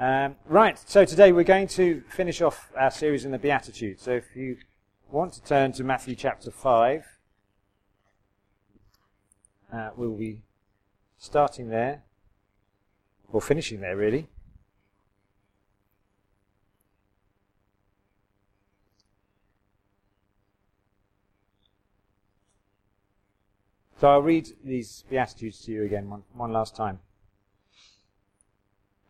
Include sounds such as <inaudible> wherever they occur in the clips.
Um, right, so today we're going to finish off our series in the Beatitudes. So if you want to turn to Matthew chapter 5, uh, we'll be starting there, or finishing there really. So I'll read these Beatitudes to you again one, one last time.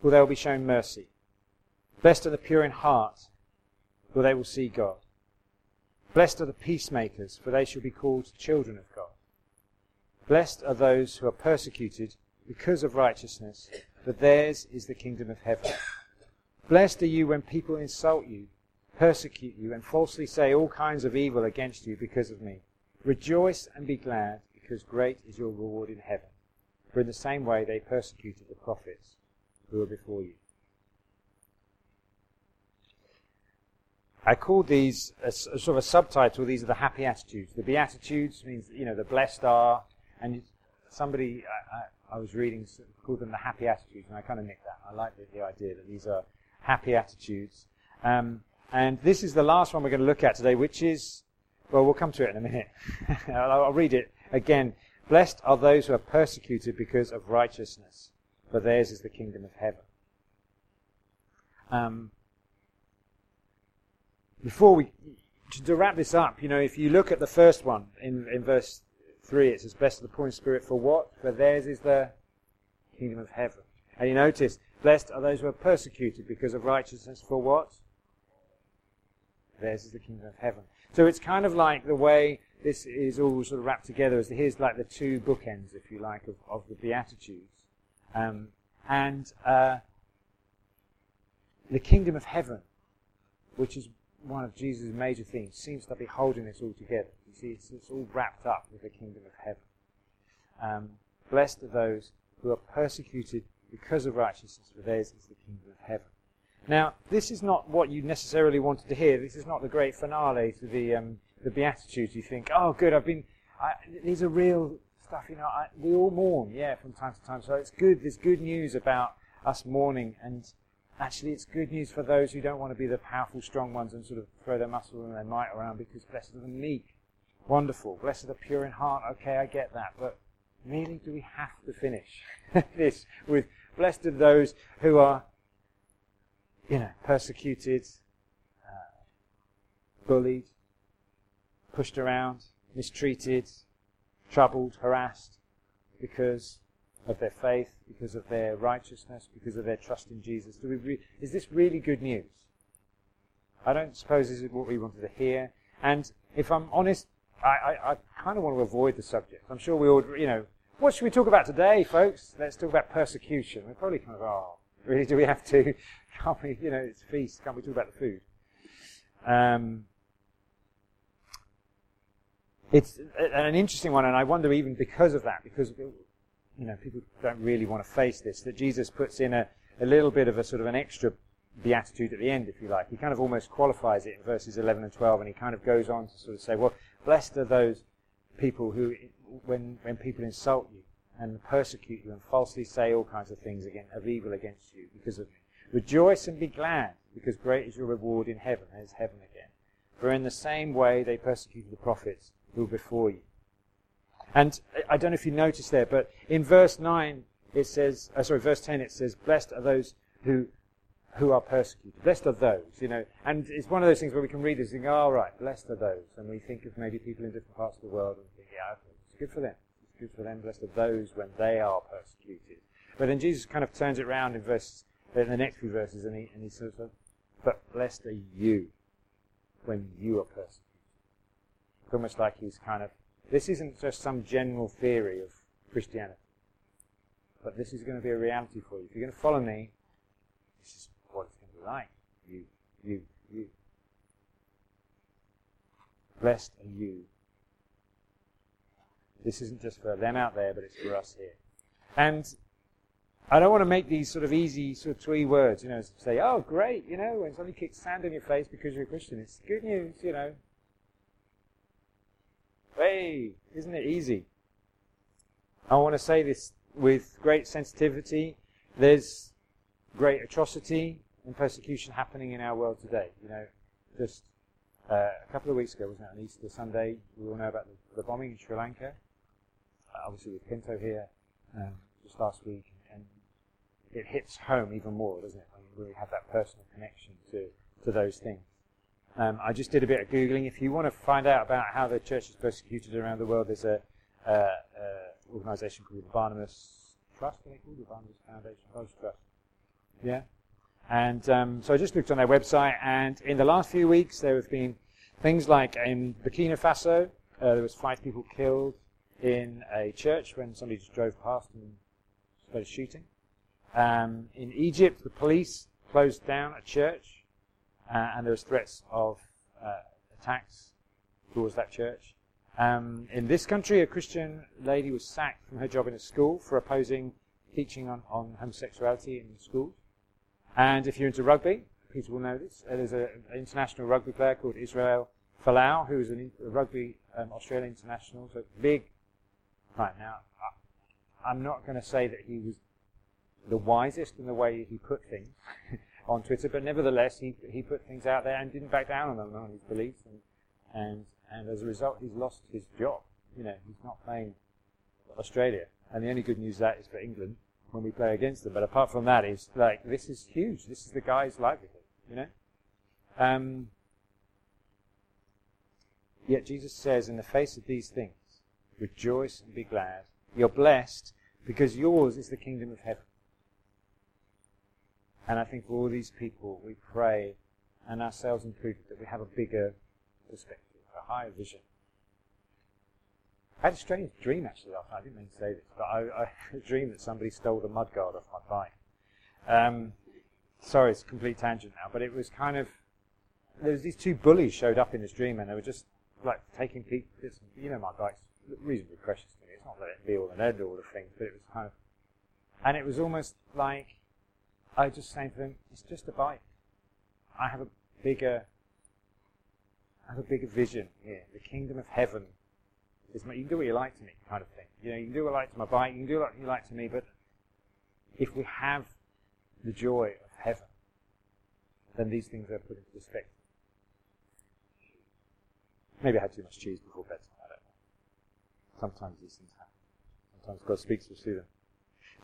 for they will be shown mercy. Blessed are the pure in heart, for they will see God. Blessed are the peacemakers, for they shall be called children of God. Blessed are those who are persecuted because of righteousness, for theirs is the kingdom of heaven. Blessed are you when people insult you persecute you, and falsely say all kinds of evil against you because of me. Rejoice and be glad, because great is your reward in heaven. For in the same way they persecuted the prophets who are before you. I called these a, a sort of a subtitle. These are the happy attitudes. The beatitudes means you know the blessed are, and somebody I, I, I was reading called them the happy attitudes, and I kind of nicked that. I like the, the idea that these are happy attitudes. Um, and this is the last one we're going to look at today, which is, well, we'll come to it in a minute. <laughs> I'll read it again. Blessed are those who are persecuted because of righteousness, for theirs is the kingdom of heaven. Um, before we, to wrap this up, you know, if you look at the first one in, in verse 3, it says, Blessed the poor in spirit, for what? For theirs is the kingdom of heaven. And you notice, blessed are those who are persecuted because of righteousness, for what? Theirs is the kingdom of heaven. So it's kind of like the way this is all sort of wrapped together as here's like the two bookends, if you like, of, of the Beatitudes. Um, and uh, the kingdom of heaven, which is one of Jesus' major themes, seems to be holding this all together. You see, it's, it's all wrapped up with the kingdom of heaven. Um, blessed are those who are persecuted because of righteousness, for theirs is the kingdom of heaven. Now, this is not what you necessarily wanted to hear. This is not the great finale to the um, the Beatitudes. You think, oh, good, I've been. I, these are real stuff. You know, I, we all mourn, yeah, from time to time. So it's good. There's good news about us mourning, and actually, it's good news for those who don't want to be the powerful, strong ones and sort of throw their muscle and their might around. Because blessed are the meek, wonderful. Blessed are the pure in heart. Okay, I get that, but really, do we have to finish <laughs> this with blessed are those who are you know, persecuted, uh, bullied, pushed around, mistreated, troubled, harassed because of their faith, because of their righteousness, because of their trust in Jesus. Re- is this really good news? I don't suppose this is what we wanted to hear. And if I'm honest, I, I, I kind of want to avoid the subject. I'm sure we all, you know, what should we talk about today, folks? Let's talk about persecution. We're probably kind of, oh, really, do we have to? <laughs> Can't we, you know, it's feast. Can't we talk about the food? Um, it's an interesting one, and I wonder even because of that, because you know people don't really want to face this, that Jesus puts in a, a little bit of a sort of an extra beatitude at the end, if you like. He kind of almost qualifies it in verses 11 and 12, and he kind of goes on to sort of say, well, blessed are those people who, when, when people insult you and persecute you and falsely say all kinds of things again, of evil against you because of me. Rejoice and be glad, because great is your reward in heaven. as heaven again. For in the same way they persecuted the prophets who were before you. And I don't know if you noticed there, but in verse 9 it says, uh, sorry, verse 10 it says, Blessed are those who who are persecuted. Blessed are those, you know. And it's one of those things where we can read this and think, oh, right, blessed are those. And we think of maybe people in different parts of the world and think, yeah, it's good for them. It's good for them. Blessed are those when they are persecuted. But then Jesus kind of turns it around in verse in the next few verses, and he, and he says, But blessed are you when you are persecuted. Almost like he's kind of, this isn't just some general theory of Christianity, but this is going to be a reality for you. If you're going to follow me, this is what it's going to be like you, you, you. Blessed are you. This isn't just for them out there, but it's for us here. And I don't want to make these sort of easy, sort of twee words, you know, say, oh, great, you know, when somebody kicks sand on your face because you're a Christian, it's good news, you know. Hey, isn't it easy? I want to say this with great sensitivity. There's great atrocity and persecution happening in our world today. You know, just uh, a couple of weeks ago, wasn't it, on Easter Sunday, we all know about the, the bombing in Sri Lanka. Uh, obviously, with Pinto here um, just last week, and it hits home even more, doesn't it, when we have that personal connection to, to those things. Um, I just did a bit of googling. If you want to find out about how the church is persecuted around the world, there's a uh, uh, organisation called the Barnabas Trust. I think called the Barnabas Foundation, Barnabas Trust. Yeah. And um, so I just looked on their website, and in the last few weeks there have been things like in Burkina Faso, uh, there was five people killed in a church when somebody just drove past and started shooting. Um, in Egypt, the police closed down a church uh, and there was threats of uh, attacks towards that church. Um, in this country, a Christian lady was sacked from her job in a school for opposing teaching on, on homosexuality in schools. And if you're into rugby, people will know this. There's an international rugby player called Israel Folau, who is an, a rugby um, Australian international, so big. Right now, I, I'm not going to say that he was the wisest in the way he put things. <laughs> on Twitter, but nevertheless, he, he put things out there and didn't back down on them, on his beliefs, and, and, and as a result, he's lost his job. You know, he's not playing Australia. And the only good news that is for England when we play against them. But apart from that, is like, this is huge. This is the guy's livelihood, you know? Um, yet Jesus says, in the face of these things, rejoice and be glad. You're blessed because yours is the kingdom of heaven. And I think for all these people, we pray, and ourselves included, that we have a bigger perspective, a higher vision. I had a strange dream actually last night. I didn't mean to say this, but I, I had a dream that somebody stole the mudguard off my bike. Um, sorry, it's a complete tangent now, but it was kind of there was these two bullies showed up in this dream, and they were just like taking people. You know, my bike's reasonably precious to me. It's not that it be all and end all the things, but it was kind of, and it was almost like I just saying to them, it's just a bike. I have a bigger, I have a bigger vision here. The kingdom of heaven is my, you can do what you like to me, kind of thing. You know, you can do what you like to my bike, you can do what you like to me, but if we have the joy of heaven, then these things are put into perspective. Maybe I had too much cheese before bed. I don't know. Sometimes these things happen. Sometimes God speaks to us through them.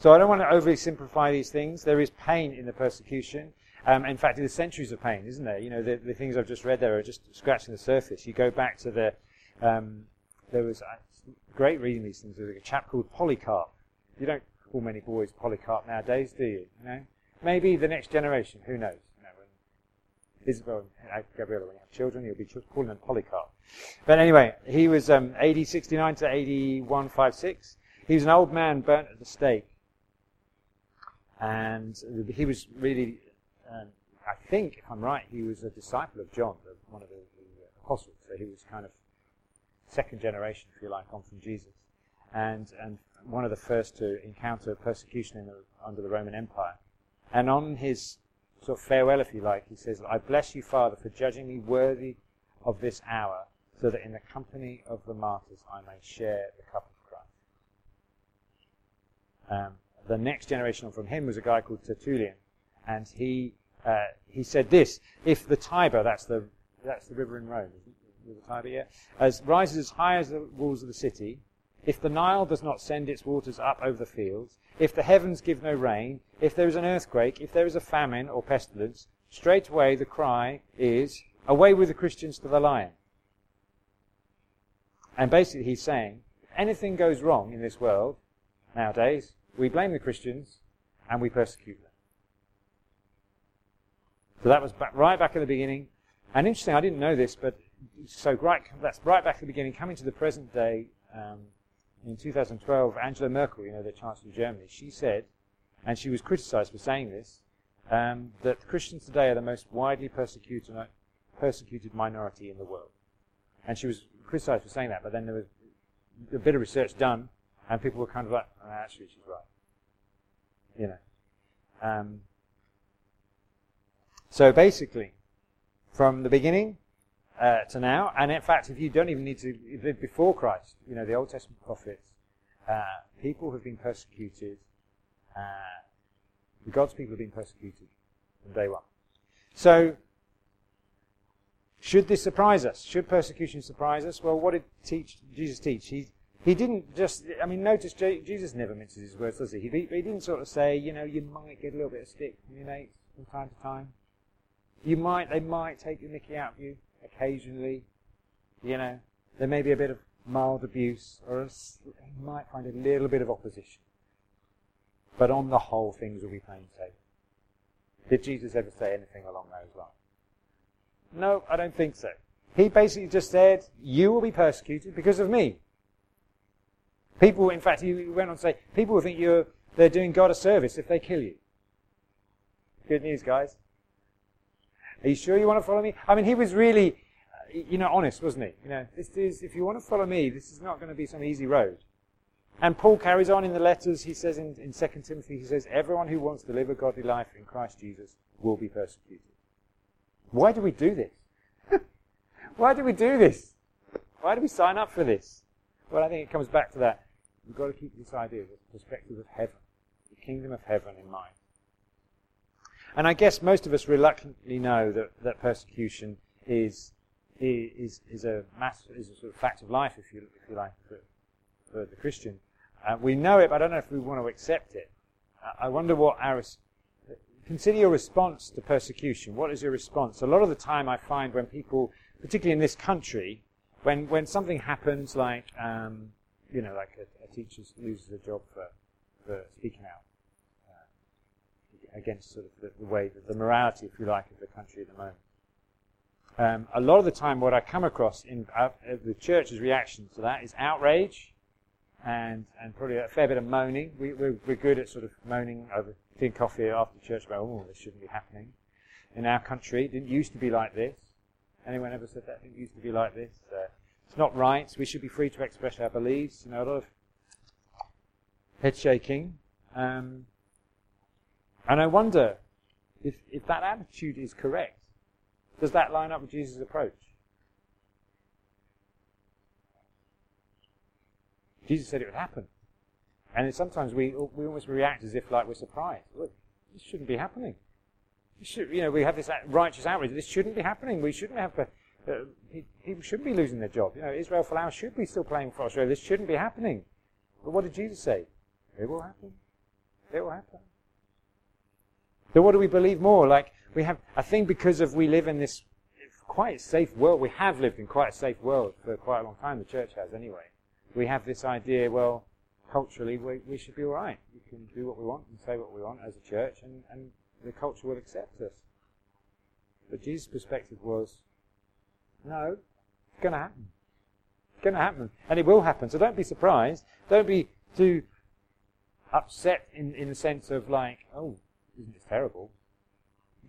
So I don't want to overly simplify these things. There is pain in the persecution. Um, in fact, there's centuries of pain, isn't there? You know, the, the, things I've just read there are just scratching the surface. You go back to the, um, there was uh, great reading these things. There's a chap called Polycarp. You don't call many boys Polycarp nowadays, do you? You know, maybe the next generation. Who knows? You know, when Isabel and Gabriella, when you have children, you'll be calling them Polycarp. But anyway, he was um, AD 69 to AD 156. He was an old man burnt at the stake and he was really, um, I think, if I'm right, he was a disciple of John, one of the, the, apostles. So he was kind of second generation, if you like, on from Jesus, and and one of the first to encounter persecution the, under the Roman Empire. And on his sort of farewell, if you like, he says, "I bless you, Father, for judging me worthy of this hour, so that in the company of the martyrs I may share the cup of Christ." Um, the next generation from him was a guy called Tertullian, and he uh, he said this: if the Tiber, that's the that's the river in Rome, the Tiber, yeah, as rises as high as the walls of the city, if the Nile does not send its waters up over the fields, if the heavens give no rain, if there is an earthquake, if there is a famine or pestilence, straightway the cry is, away with the Christians to the lion. And basically he's saying, anything goes wrong in this world nowadays, we blame the Christians and we persecute them. So that was back, right back at the beginning. And interesting, I didn't know this, but so right, that's right back at the beginning. Coming to the present day, um, in 2012, Angela Merkel, you know, the Chancellor of Germany, she said, and she was criticized for saying this, um, that Christians today are the most widely persecuted, persecuted minority in the world. And she was criticized for saying that, but then there was a bit of research done, and people were kind of like, oh, actually, she's right. You know. Um, so basically, from the beginning uh, to now, and in fact, if you don't even need to live before Christ, you know, the Old Testament prophets, uh, people have been persecuted. Uh, God's people have been persecuted from day one. So, should this surprise us? Should persecution surprise us? Well, what did teach, Jesus teach? He, he didn't just, I mean, notice Jesus never minces his words, does he? he? He didn't sort of say, you know, you might get a little bit of stick from your mates from time to time. You might, they might take the mickey out of you occasionally. You know, there may be a bit of mild abuse, or you might find a little bit of opposition. But on the whole, things will be plain sailing. Did Jesus ever say anything along those lines? No, I don't think so. He basically just said, You will be persecuted because of me. People, in fact, he went on to say, people will think you're, they're doing God a service if they kill you. Good news, guys. Are you sure you want to follow me? I mean, he was really, you know, honest, wasn't he? You know, this is, if you want to follow me, this is not going to be some easy road. And Paul carries on in the letters, he says in, in 2 Timothy, he says, everyone who wants to live a godly life in Christ Jesus will be persecuted. Why do we do this? <laughs> Why do we do this? Why do we sign up for this? Well, I think it comes back to that. We've got to keep this idea, the perspective of heaven, the kingdom of heaven in mind. And I guess most of us reluctantly know that, that persecution is, is, is, a mass, is a sort of fact of life, if you, if you like, for, for the Christian. Uh, we know it, but I don't know if we want to accept it. Uh, I wonder what our consider your response to persecution. What is your response? A lot of the time, I find when people, particularly in this country, when when something happens, like um, you know, like a, a teacher loses a job for for speaking out uh, against sort of the, the way, the, the morality, if you like, of the country at the moment. Um, a lot of the time, what I come across in uh, the church's reaction to that is outrage and and probably a fair bit of moaning. We, we're, we're good at sort of moaning over tea and coffee after church about, oh, this shouldn't be happening in our country. It didn't used to be like this. Anyone ever said that? It didn't used to be like this. Uh, it's not right. We should be free to express our beliefs. You know, a lot of head shaking. Um, and I wonder if, if that attitude is correct. Does that line up with Jesus' approach? Jesus said it would happen. And sometimes we, we almost react as if like we're surprised. Look, this shouldn't be happening. Should, you know, we have this righteous outrage. This shouldn't be happening. We shouldn't have, uh, people shouldn't be losing their job. You know, Israel Folau should be still playing for Australia. This shouldn't be happening. But what did Jesus say? It will happen. It will happen. So what do we believe more? Like, we have, I think because of we live in this quite safe world, we have lived in quite a safe world for quite a long time, the church has anyway we have this idea, well, culturally, we, we should be all right. We can do what we want and say what we want as a church, and, and the culture will accept us. But Jesus' perspective was, no, it's going to happen. It's going to happen. And it will happen. So don't be surprised. Don't be too upset in, in the sense of like, oh, isn't it terrible?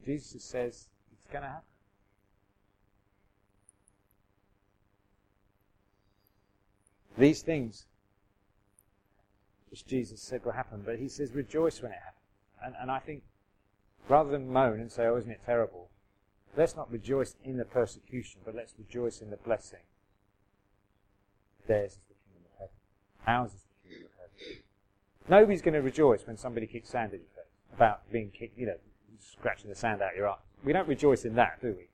Jesus says it's going to happen. These things, which Jesus said will happen, but he says rejoice when it happens. And, and I think rather than moan and say, oh, isn't it terrible, let's not rejoice in the persecution, but let's rejoice in the blessing. Theirs is the kingdom of heaven. Ours is the kingdom of heaven. Nobody's going to rejoice when somebody kicks sand in your face about being kicked, you know, scratching the sand out of your eye. We don't rejoice in that, do we?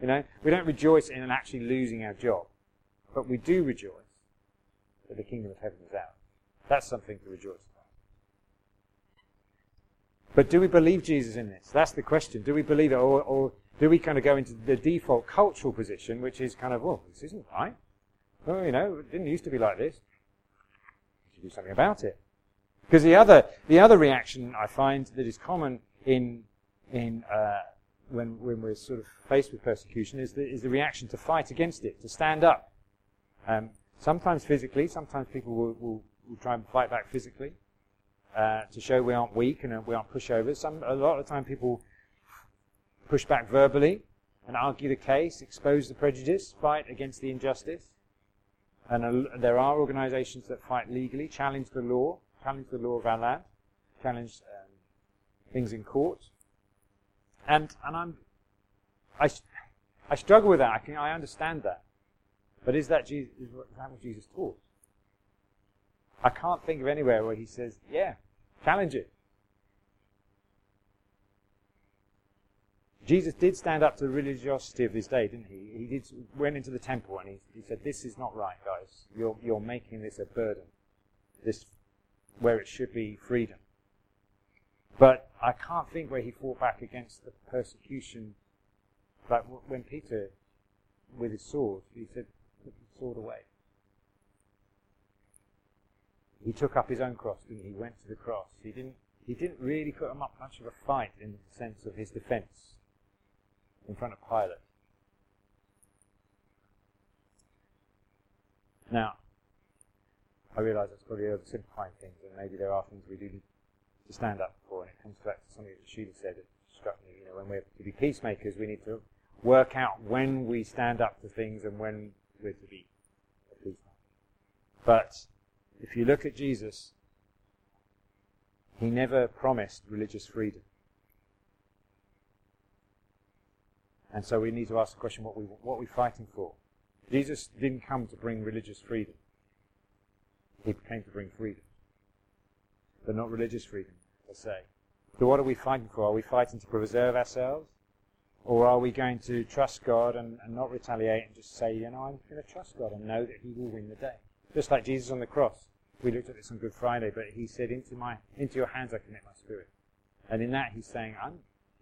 You know, we don't rejoice in actually losing our job, but we do rejoice that the kingdom of heaven is ours. That's something to rejoice about. But do we believe Jesus in this? That's the question. Do we believe it, or, or do we kind of go into the default cultural position, which is kind of, well, this isn't right. Well, you know, it didn't used to be like this. We should do something about it. Because the other, the other reaction I find that is common in, in, uh, when, when we're sort of faced with persecution is the, is the reaction to fight against it, to stand up. Um, Sometimes physically, sometimes people will, will, will try and fight back physically. uh, to show we aren't weak and we aren't pushovers. Some, a lot of the time people push back verbally and argue the case, expose the prejudice, fight against the injustice. And there are organizations that fight legally, challenge the law, challenge the law of our land, challenge um, things in court. And, and I'm, I, I struggle with that. I, can, I understand that. But is that, Jesus, is that what Jesus taught? I can't think of anywhere where he says, yeah, challenge it. Jesus did stand up to the religiosity of his day, didn't he? He did, went into the temple and he, he said, this is not right, guys. You're, you're making this a burden. This, where it should be freedom. But I can't think where he fought back against the persecution. Like when Peter, with his sword, he said, put the sword away. He took up his own cross, didn't he? He went to the cross. He didn't, he didn't really put up much of a fight in the sense of his defense in front of Pilate. Now, I realise that's probably oversimplifying things, and maybe there are things we do to stand up for, and it comes back to something that Sheila said that struck me. You know, when we're to be peacemakers, we need to work out when we stand up to things and when we're to be a peacemaker. But if you look at Jesus, he never promised religious freedom. And so we need to ask the question what, we, what are we fighting for? Jesus didn't come to bring religious freedom. He came to bring freedom. But not religious freedom, per se. So what are we fighting for? Are we fighting to preserve ourselves? Or are we going to trust God and, and not retaliate and just say, you know, I'm going to trust God and know that He will win the day? Just like Jesus on the cross. We looked at this on Good Friday, but He said, into, my, into your hands I commit my spirit. And in that He's saying, I'm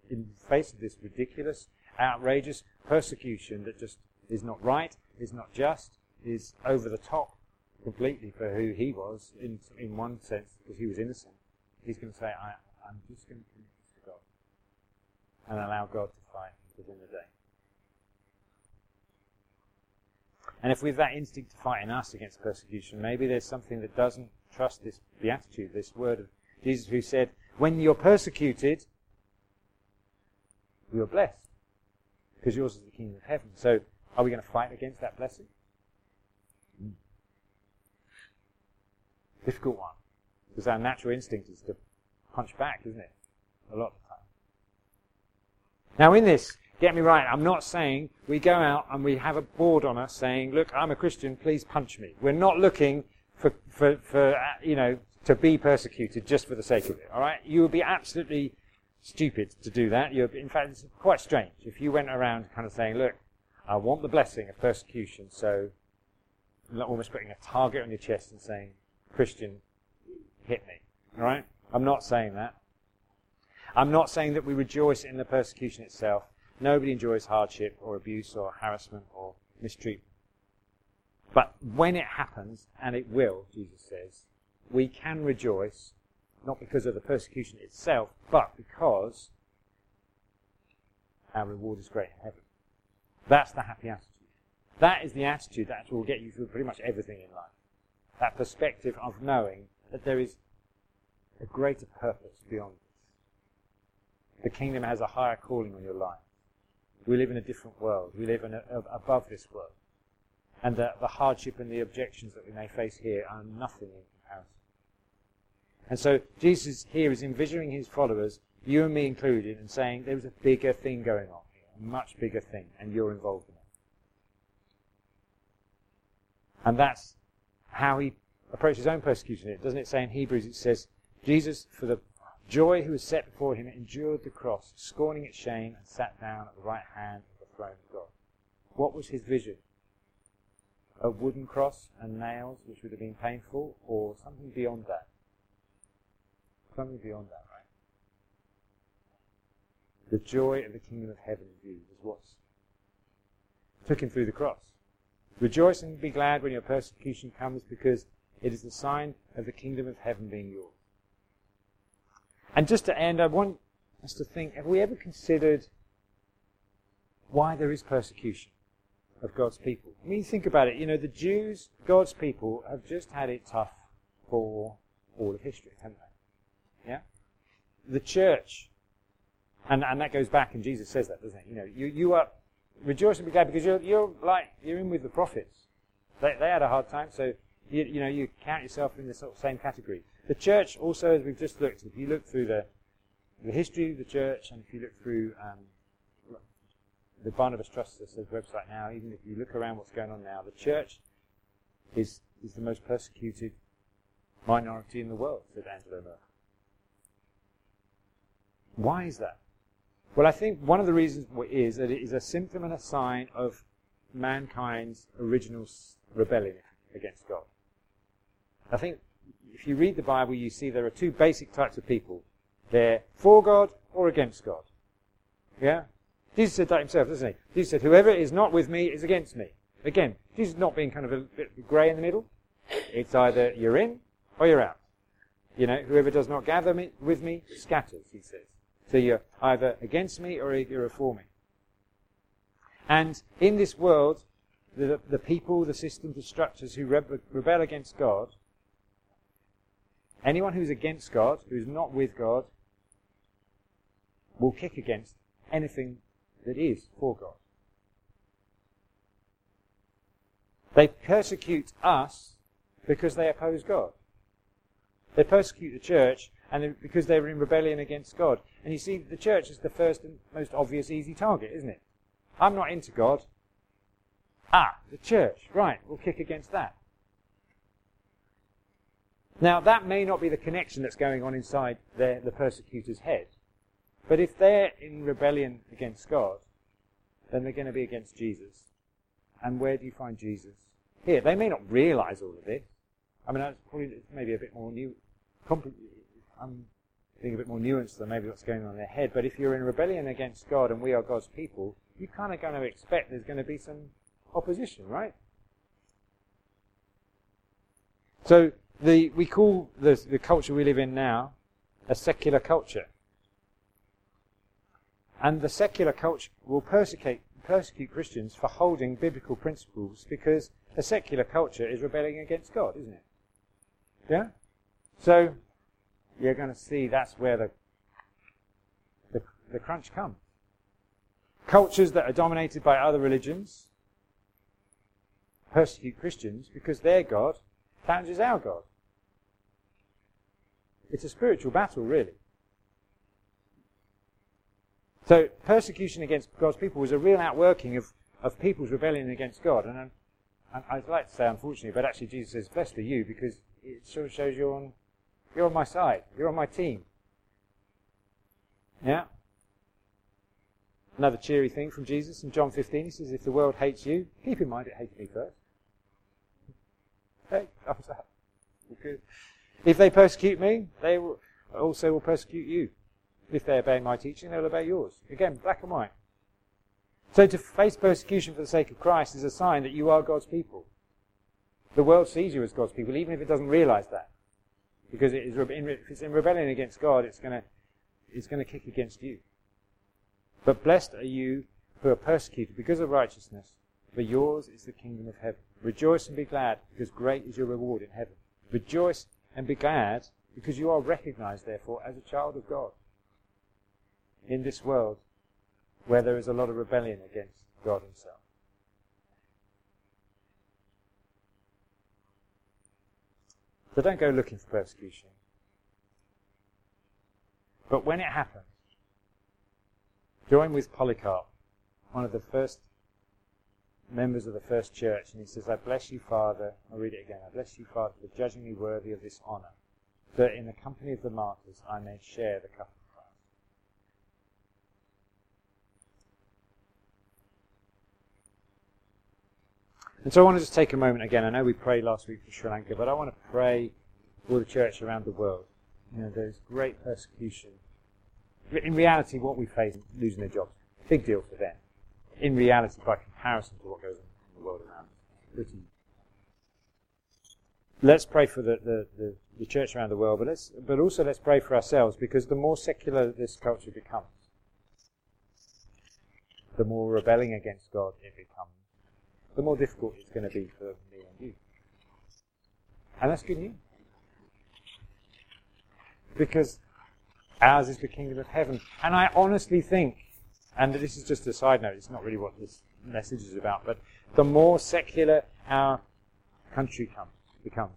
in the face of this ridiculous, outrageous persecution that just is not right, is not just, is over the top completely for who he was in, in one sense because he was innocent. He's going to say, I, I'm just going to commit this to God and allow God to fight within the day. And if we've that instinct to fight in us against persecution, maybe there's something that doesn't trust this beatitude, this word of Jesus who said, when you're persecuted, you're blessed because yours is the kingdom of heaven. So are we going to fight against that blessing? Mm. Difficult one. Because our natural instinct is to punch back, isn't it? A lot of the time. Now in this, get me right, I'm not saying we go out and we have a board on us saying, look, I'm a Christian, please punch me. We're not looking for, for, for uh, you know, to be persecuted just for the sake of it, alright? You would be absolutely stupid to do that. You're, in fact, it's quite strange. If you went around kind of saying, look, I want the blessing of persecution, so almost putting a target on your chest and saying, Christian, hit me. All right? I'm not saying that. I'm not saying that we rejoice in the persecution itself. Nobody enjoys hardship or abuse or harassment or mistreatment. But when it happens, and it will, Jesus says, we can rejoice not because of the persecution itself, but because our reward is great in heaven. That's the happy attitude. That is the attitude that will get you through pretty much everything in life. That perspective of knowing that there is a greater purpose beyond this. The kingdom has a higher calling on your life. We live in a different world. We live in a, above this world. And the, the hardship and the objections that we may face here are nothing. And so Jesus here is envisioning his followers, you and me included, and saying there is a bigger thing going on here, a much bigger thing, and you're involved in it. And that's how he approached his own persecution. It Doesn't it say in Hebrews, it says, Jesus, for the joy who was set before him, endured the cross, scorning its shame, and sat down at the right hand of the throne of God. What was his vision? A wooden cross and nails, which would have been painful, or something beyond that? Something beyond that, right? The joy of the kingdom of heaven in view is what took him through the cross. Rejoice and be glad when your persecution comes because it is the sign of the kingdom of heaven being yours. And just to end, I want us to think, have we ever considered why there is persecution of God's people? I mean, think about it. You know, the Jews, God's people, have just had it tough for all of history, haven't they? Yeah? The church, and, and that goes back, and Jesus says that, doesn't it? You know, you, you are, rejoice and be glad because you're, you're like, you're in with the prophets. They, they had a hard time, so, you, you know, you count yourself in the sort of same category. The church also, as we've just looked, if you look through the, the history of the church, and if you look through um, the Barnabas Trust website now, even if you look around what's going on now, the church is, is the most persecuted minority in the world, said Angela Merkel. Why is that? Well, I think one of the reasons is that it is a symptom and a sign of mankind's original rebellion against God. I think if you read the Bible, you see there are two basic types of people. They're for God or against God. Yeah? Jesus said that himself, doesn't he? Jesus said, whoever is not with me is against me. Again, Jesus is not being kind of a bit grey in the middle. It's either you're in or you're out. You know, whoever does not gather me, with me scatters, he says. So you're either against me or you're for me. And in this world, the, the people, the systems, the structures who rebel against God, anyone who's against God, who's not with God, will kick against anything that is for God. They persecute us because they oppose God. They persecute the church and because they're in rebellion against God. And you see, the church is the first and most obvious easy target, isn't it? I'm not into God. Ah, the church. Right, we'll kick against that. Now, that may not be the connection that's going on inside their, the persecutor's head. But if they're in rebellion against God, then they're going to be against Jesus. And where do you find Jesus? Here, they may not realize all of this. I mean, that's probably maybe a bit more new. I'm being a bit more nuanced than maybe what's going on in their head. But if you're in rebellion against God and we are God's people, you're kind of going to expect there's going to be some opposition, right? So the, we call the, the culture we live in now a secular culture. And the secular culture will persecute, persecute Christians for holding biblical principles because a secular culture is rebelling against God, isn't it? Yeah? So, you're going to see that's where the, the, the crunch comes. Cultures that are dominated by other religions persecute Christians because their God challenges our God. It's a spiritual battle, really. So persecution against God's people was a real outworking of, of people's rebellion against God. And, and I'd like to say, unfortunately, but actually Jesus says, blessed are you, because it sort of shows you're on, you're on my side. You're on my team. Yeah? Another cheery thing from Jesus in John 15. He says, if the world hates you, keep in mind it hated me first. Hey, thumbs up. Good. If they persecute me, they will also will persecute you. If they obey my teaching, they'll obey yours. Again, black and white. So to face persecution for the sake of Christ is a sign that you are God's people. The world sees you as God's people, even if it doesn't realize that. Because it is, if it's in rebellion against God, it's going to, it's going to kick against you. But blessed are you who are persecuted because of righteousness, for yours is the kingdom of heaven. Rejoice and be glad, because great is your reward in heaven. Rejoice and be glad, because you are recognized, therefore, as a child of God in this world where there is a lot of rebellion against God Himself. So don't go looking for persecution. But when it happens, join with Polycarp, one of the first members of the first church, and he says, I bless you, Father. I'll read it again. I bless you, Father, for judging me worthy of this honor, that in the company of the martyrs I may share the cup And so I want to just take a moment again. I know we prayed last week for Sri Lanka, but I want to pray for the church around the world. You know, there's great persecution. In reality, what we face, losing their jobs, big deal for them. In reality, by comparison to what goes on in the world around us. Let's pray for the, the, the, the church around the world, but let's, but also let's pray for ourselves because the more secular this culture becomes, the more rebelling against God it becomes the more difficult it's going to be for me and you. And that's good news. Because Ours is the kingdom of heaven. And I honestly think, and this is just a side note, it's not really what this message is about, but the more secular our country come, becomes,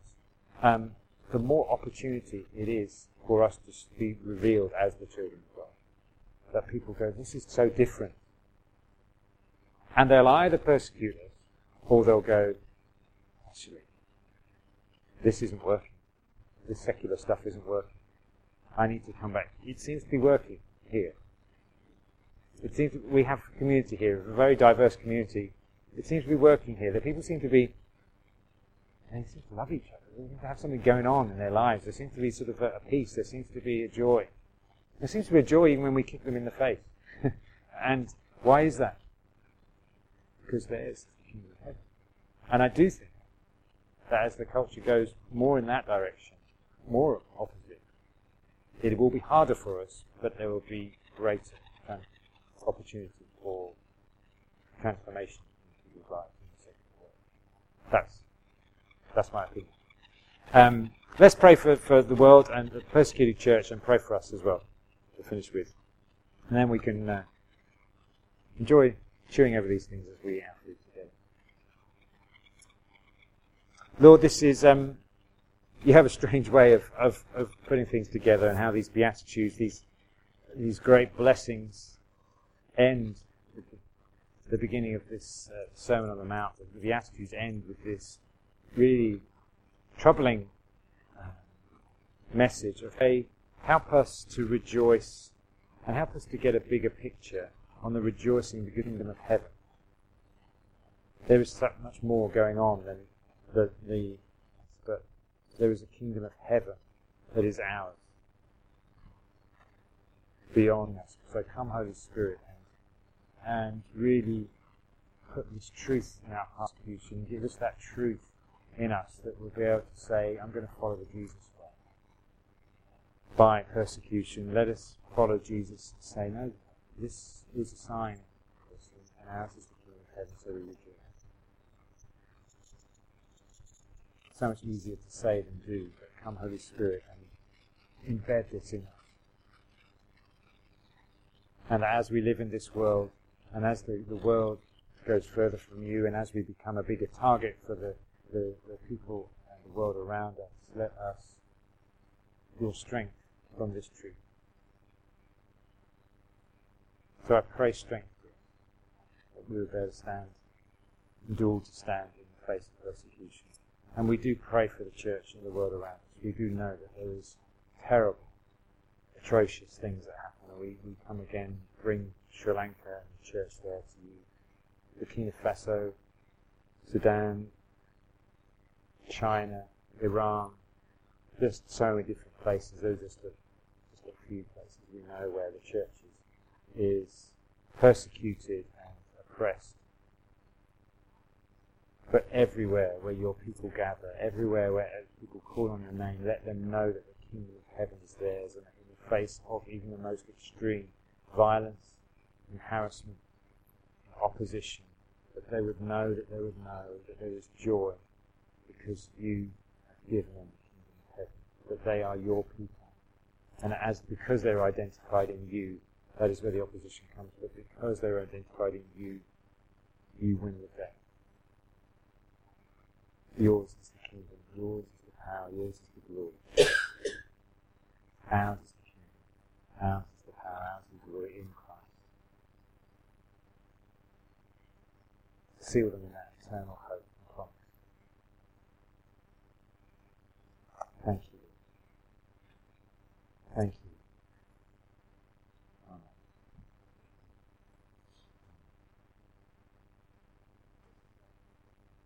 um, the more opportunity it is for us to be revealed as the children of God. That people go, this is so different. And they'll either persecute us, or they'll go, actually, this isn't working. This secular stuff isn't working. I need to come back. It seems to be working here. It seems we have a community here, a very diverse community. It seems to be working here. The people seem to be, they seem to love each other. They seem to have something going on in their lives. There seems to be sort of a, a peace. There seems to be a joy. There seems to be a joy even when we kick them in the face. <laughs> and why is that? Because there is the of heaven. And I do think that as the culture goes more in that direction, more opposite, it will be harder for us, but there will be greater opportunity for transformation in people's lives That's, that's my opinion. Um, let's pray for, for the world and the persecuted church and pray for us as well to finish with. And then we can uh, enjoy chewing over these things as we have to today. Lord, this is, um, you have a strange way of, of, of putting things together and how these Beatitudes, these, these great blessings end the beginning of this uh, Sermon on the Mount. The Beatitudes end with this really troubling uh, message of, hey, help us to rejoice and help us to get a bigger picture on the rejoicing the kingdom of heaven. There is so much more going on than the, the but there is a kingdom of heaven that is ours beyond us. So come, Holy Spirit, and, and really put this truth in our hearts, and give us that truth in us that we'll be able to say, I'm going to follow the Jesus way. By persecution, let us follow Jesus and say, no, this is a sign, and ours is the kingdom of heaven, so we. So much easier to say than do, but come Holy Spirit and embed this in us. And as we live in this world, and as the, the world goes further from you, and as we become a bigger target for the, the, the people and the world around us, let us draw strength from this truth. So I pray strength that we will bear to stand, and do all to stand in the face of persecution. And we do pray for the church and the world around us. We do know that there is terrible, atrocious things that happen. And we, we come again, bring Sri Lanka and the church there to you. Burkina Faso, Sudan, China, Iran, just so many different places. Those are just a, just a few places we know where the church is, is persecuted and oppressed. But everywhere where your people gather, everywhere where people call on your name, let them know that the kingdom of heaven is theirs and in the face of even the most extreme violence and harassment and opposition, that they would know that they would know that there is joy because you have given them the kingdom of heaven, that they are your people. And as because they're identified in you, that is where the opposition comes. But because they're identified in you, you win the day. Yours is the kingdom, yours is the power, yours is the glory. ours is the kingdom, ours is the power, ours is the glory in Christ. Seal them in that eternal